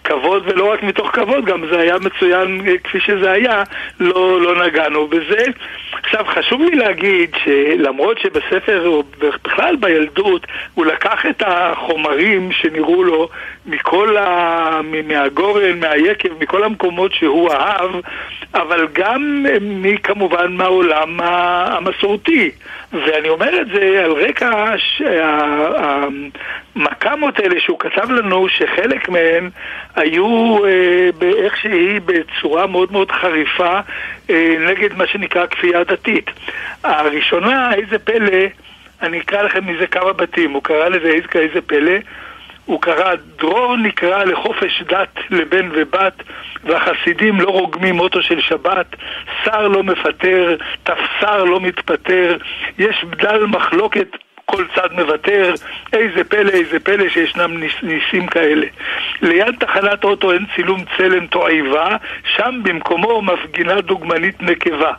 כבוד, ולא רק מתוך כבוד, גם זה היה מצוין uh, כפי שזה היה, לא, לא נגענו בזה. עכשיו, חשוב לי להגיד שלמרות שבספר, בכלל בילדות, הוא לקח את החומרים שנראו לו מכל ה... מהגורן, מהיקב, מכל המקומות שהוא אהב, אבל גם אה, מכמובן מהעולם המסורתי. ואני אומר את זה על רקע המקאמות האלה שהוא כתב לנו, שחלק מהן היו אה, באיך שהיא בצורה מאוד מאוד חריפה אה, נגד מה שנקרא כפייה דתית. הראשונה, איזה פלא, אני אקרא לכם מזה כמה בתים, הוא קרא לזה איזה פלא, הוא קרא, דרור נקרא לחופש דת לבן ובת, והחסידים לא רוגמים אוטו של שבת, שר לא מפטר, תפסר לא מתפטר, יש בדל מחלוקת כל צד מוותר, איזה פלא, איזה פלא שישנם ניס, ניסים כאלה. ליד תחנת אוטו אין צילום צלם תועבה, שם במקומו מפגינה דוגמנית נקבה.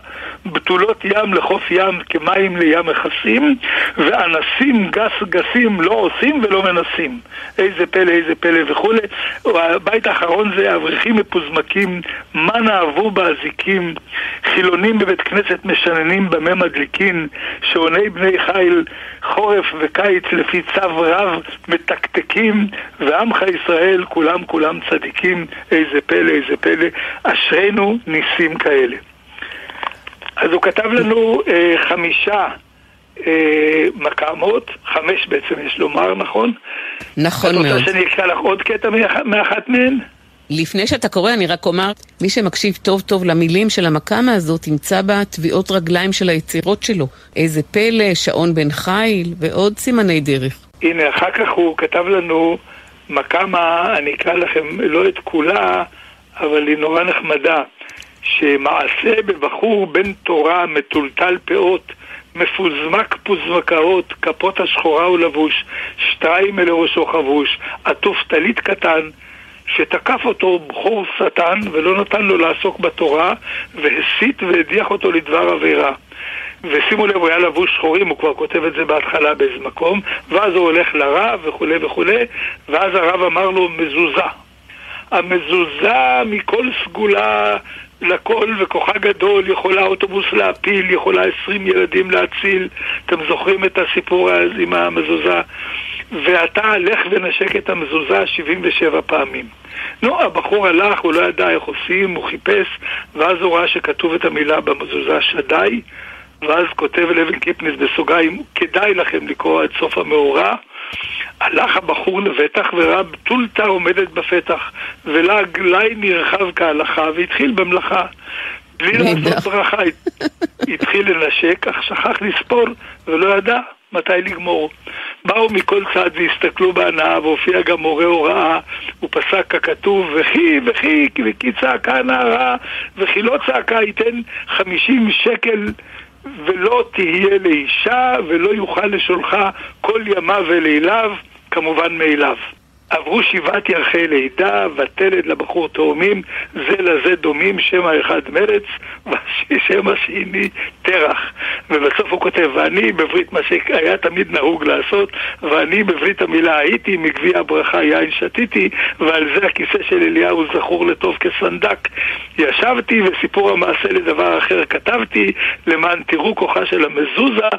בתולות ים לחוף ים כמים לים מכסים, ואנסים גס גסים לא עושים ולא מנסים. איזה פלא, איזה פלא וכולי. הבית האחרון זה אברכים מפוזמקים, מה נאהבו באזיקים, חילונים בבית כנסת משננים במה מדליקין, שעוני בני חיל חורף וקיץ לפי צו רב מתקתקים, ועמך ישראל כולם כולם צדיקים, איזה פלא, איזה פלא, אשרינו ניסים כאלה. אז הוא כתב לנו אה, חמישה אה, מקאמות, חמש בעצם יש לומר, נכון? נכון את מאוד. רוצה שאני אקרא לך עוד קטע מאח- מאחת מהן? לפני שאתה קורא, אני רק אומר, מי שמקשיב טוב טוב למילים של המקאמה הזאת, ימצא בה טביעות רגליים של היצירות שלו. איזה פלא, שעון בן חיל, ועוד סימני דרך. הנה, אחר כך הוא כתב לנו מקאמה, אני אקרא לכם לא את כולה, אבל היא נורא נחמדה, שמעשה בבחור בן תורה מטולטל פאות, מפוזמק פוזמקאות, כפות השחורה הוא לבוש, שטריימל לראשו חבוש, עטוף טלית קטן, שתקף אותו בכור שטן ולא נתן לו לעסוק בתורה, והסית והדיח אותו לדבר עבירה. ושימו לב, הוא היה לבוש שחורים, הוא כבר כותב את זה בהתחלה באיזה מקום, ואז הוא הולך לרב וכולי וכולי, ואז הרב אמר לו מזוזה. המזוזה מכל סגולה לכל וכוחה גדול, יכולה אוטובוס להפיל, יכולה עשרים ילדים להציל. אתם זוכרים את הסיפור עם המזוזה? ואתה לך ונשק את המזוזה 77 פעמים. נו, הבחור הלך, הוא לא ידע איך עושים, הוא חיפש, ואז הוא ראה שכתוב את המילה במזוזה שדי, ואז כותב לוין קיפניס בסוגריים, כדאי לכם לקרוא את סוף המאורע. הלך הבחור לבטח וראה בתולתא עומדת בפתח, ולעג לי נרחב כהלכה, והתחיל במלאכה. בלי. לעשות ברכה, התחיל לנשק, אך שכח לספור, ולא ידע מתי לגמור. באו מכל צד והסתכלו בהנאה, והופיע גם מורה הוראה, הוא פסק ככתוב, וכי וכי וכי צעקה נערה, וכי לא צעקה ייתן חמישים שקל ולא תהיה לאישה, ולא יוכל לשולחה כל ימיו וליליו, כמובן מאליו. עברו שבעת ירחי לידה, ותלד לבחור תאומים, זה לזה דומים, שם האחד מרץ, ושם השני תרח. ובסוף הוא כותב, ואני בברית מה שהיה תמיד נהוג לעשות, ואני בברית המילה הייתי, מגביע הברכה יין שתיתי, ועל זה הכיסא של אליהו זכור לטוב כסנדק. ישבתי וסיפור המעשה לדבר אחר כתבתי, למען תראו כוחה של המזוזה,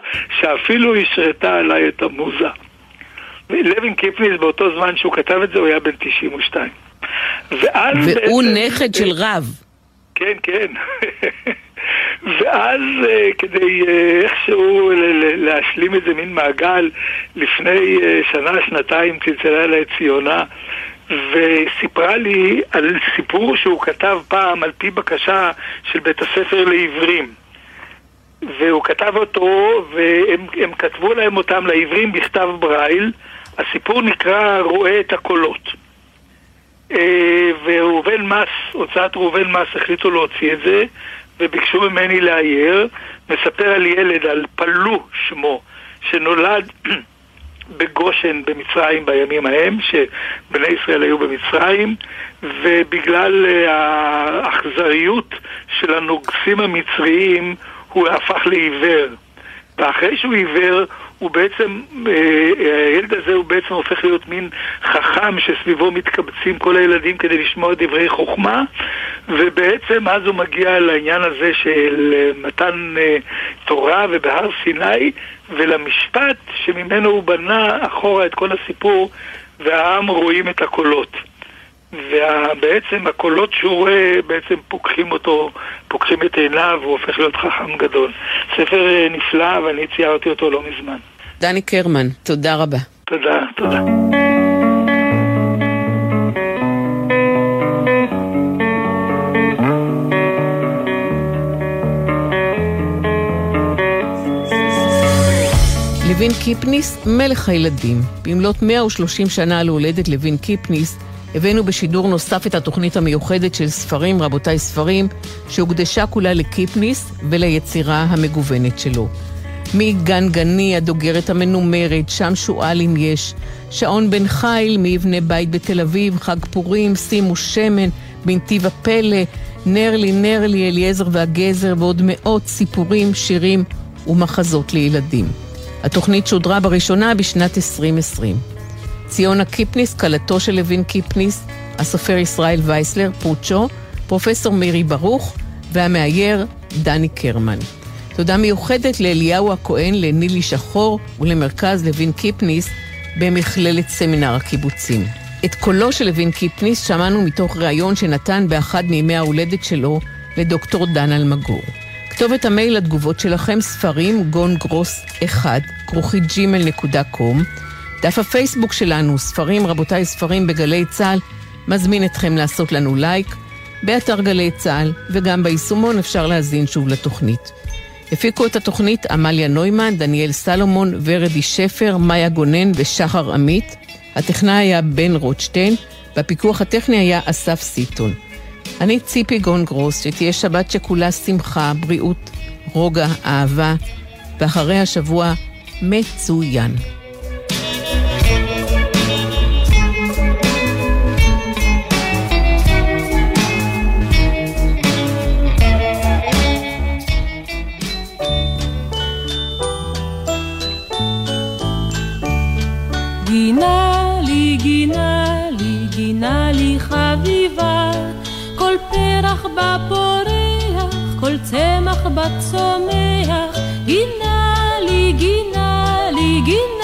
שאפילו השרתה עליי את המוזה. לוין קיפניס באותו זמן שהוא כתב את זה הוא היה בן 92. ואז והוא בעצם- נכד של רב. כן, כן. ואז אה, כדי אה, איכשהו להשלים איזה מין מעגל, לפני אה, שנה, שנתיים צלצלה אליי ציונה וסיפרה לי על סיפור שהוא כתב פעם על פי בקשה של בית הספר לעיוורים. והוא כתב אותו, והם הם כתבו להם אותם לעיוורים בכתב ברייל, הסיפור נקרא רואה את הקולות. אה, וראובן מס, הוצאת ראובן מס החליטו להוציא את זה, וביקשו ממני לאייר. מספר על ילד, על פלו שמו, שנולד בגושן במצרים בימים ההם, שבני ישראל היו במצרים, ובגלל אה, האכזריות של הנוגסים המצריים הוא הפך לעיוור. ואחרי שהוא עיוור, הוא בעצם, אה, אה, הילד הזה הוא בעצם הופך להיות מין חכם שסביבו מתקבצים כל הילדים כדי לשמוע דברי חוכמה ובעצם אז הוא מגיע לעניין הזה של מתן תורה ובהר סיני ולמשפט שממנו הוא בנה אחורה את כל הסיפור והעם רואים את הקולות. ובעצם הקולות שהוא רואה בעצם פוקחים אותו, פוקחים את עיניו, והוא הופך להיות חכם גדול. ספר אה, נפלא ואני ציירתי אותו לא מזמן. דני קרמן, תודה רבה. תודה, תודה. לוין קיפניס, מלך הילדים. במלאת 130 שנה להולדת לוין קיפניס, הבאנו בשידור נוסף את התוכנית המיוחדת של ספרים, רבותיי ספרים, שהוקדשה כולה לקיפניס וליצירה המגוונת שלו. מגן גני, הדוגרת המנומרת, שם שועל אם יש, שעון בן חיל, מיבנה בית בתל אביב, חג פורים, שימו שמן, בנתיב הפלא, נר לי, נר לי, אליעזר והגזר, ועוד מאות סיפורים, שירים ומחזות לילדים. התוכנית שודרה בראשונה בשנת 2020. ציונה קיפניס, כלתו של לוין קיפניס, הסופר ישראל וייסלר, פוצ'ו, פרופסור מירי ברוך והמאייר דני קרמן. תודה מיוחדת לאליהו הכהן, לנילי שחור ולמרכז לוין קיפניס במכללת סמינר הקיבוצים. את קולו של לוין קיפניס שמענו מתוך ראיון שנתן באחד מימי ההולדת שלו לדוקטור דן אלמגור. כתובת המייל לתגובות שלכם, ספרים, גון גרוס 1, כרוכית קום. דף הפייסבוק שלנו, ספרים, רבותיי, ספרים בגלי צה"ל, מזמין אתכם לעשות לנו לייק. באתר גלי צה"ל, וגם ביישומון אפשר להזין שוב לתוכנית. הפיקו את התוכנית עמליה נוימן, דניאל סלומון, ורדי שפר, מאיה גונן ושחר עמית. הטכנאי היה בן רוטשטיין, והפיקוח הטכני היה אסף סיטון. אני ציפי גון גרוס, שתהיה שבת שכולה שמחה, בריאות, רוגע, אהבה, ואחרי השבוע מצוין. חביבה כל פרח בה פורח, כל צמח בה צומח, גינה לי, גינה לי, גינה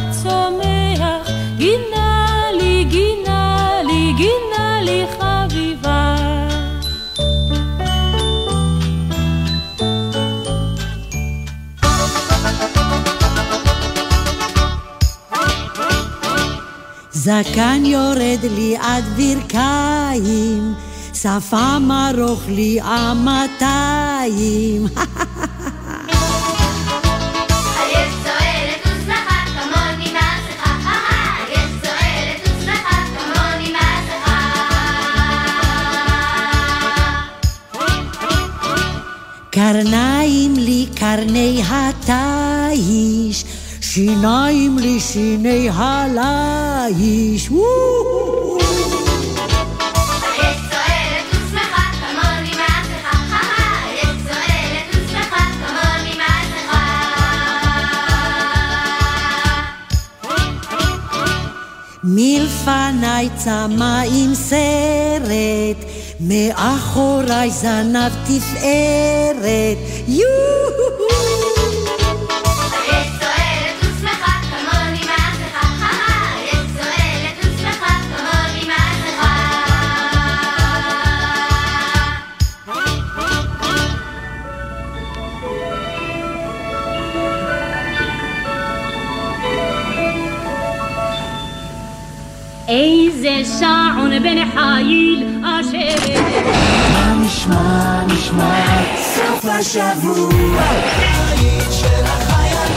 צמח בה צומח, גינה לי, גינה לי, גינה לי חביבה. זקן יורד לי עד ברכיים, שפם ארוך לי אמתיים. קרניים לי קרני התיש, שיניים לי שיני הליש. וואו! מלפניי צמא עם סרט, מאחוריי זנב תפארת, יו-הו-הו. שעון בן חיל אשר... מה נשמע, נשמע, סוף השבוע. היית של החייל.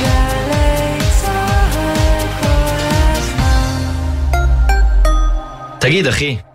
גלי צהל כל הזמן. תגיד אחי,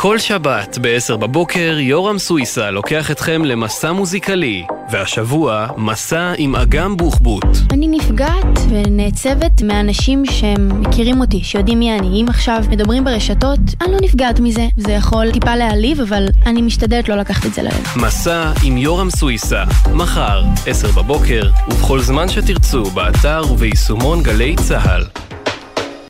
כל שבת ב-10 בבוקר יורם סוויסה לוקח אתכם למסע מוזיקלי, והשבוע מסע עם אגם בוחבוט. אני נפגעת ונעצבת מאנשים שהם מכירים אותי, שיודעים מי אני. אם עכשיו מדברים ברשתות, אני לא נפגעת מזה. זה יכול טיפה להעליב, אבל אני משתדלת לא לקחת את זה ללב. מסע עם יורם סוויסה, מחר, 10 בבוקר, ובכל זמן שתרצו, באתר וביישומון גלי צה"ל.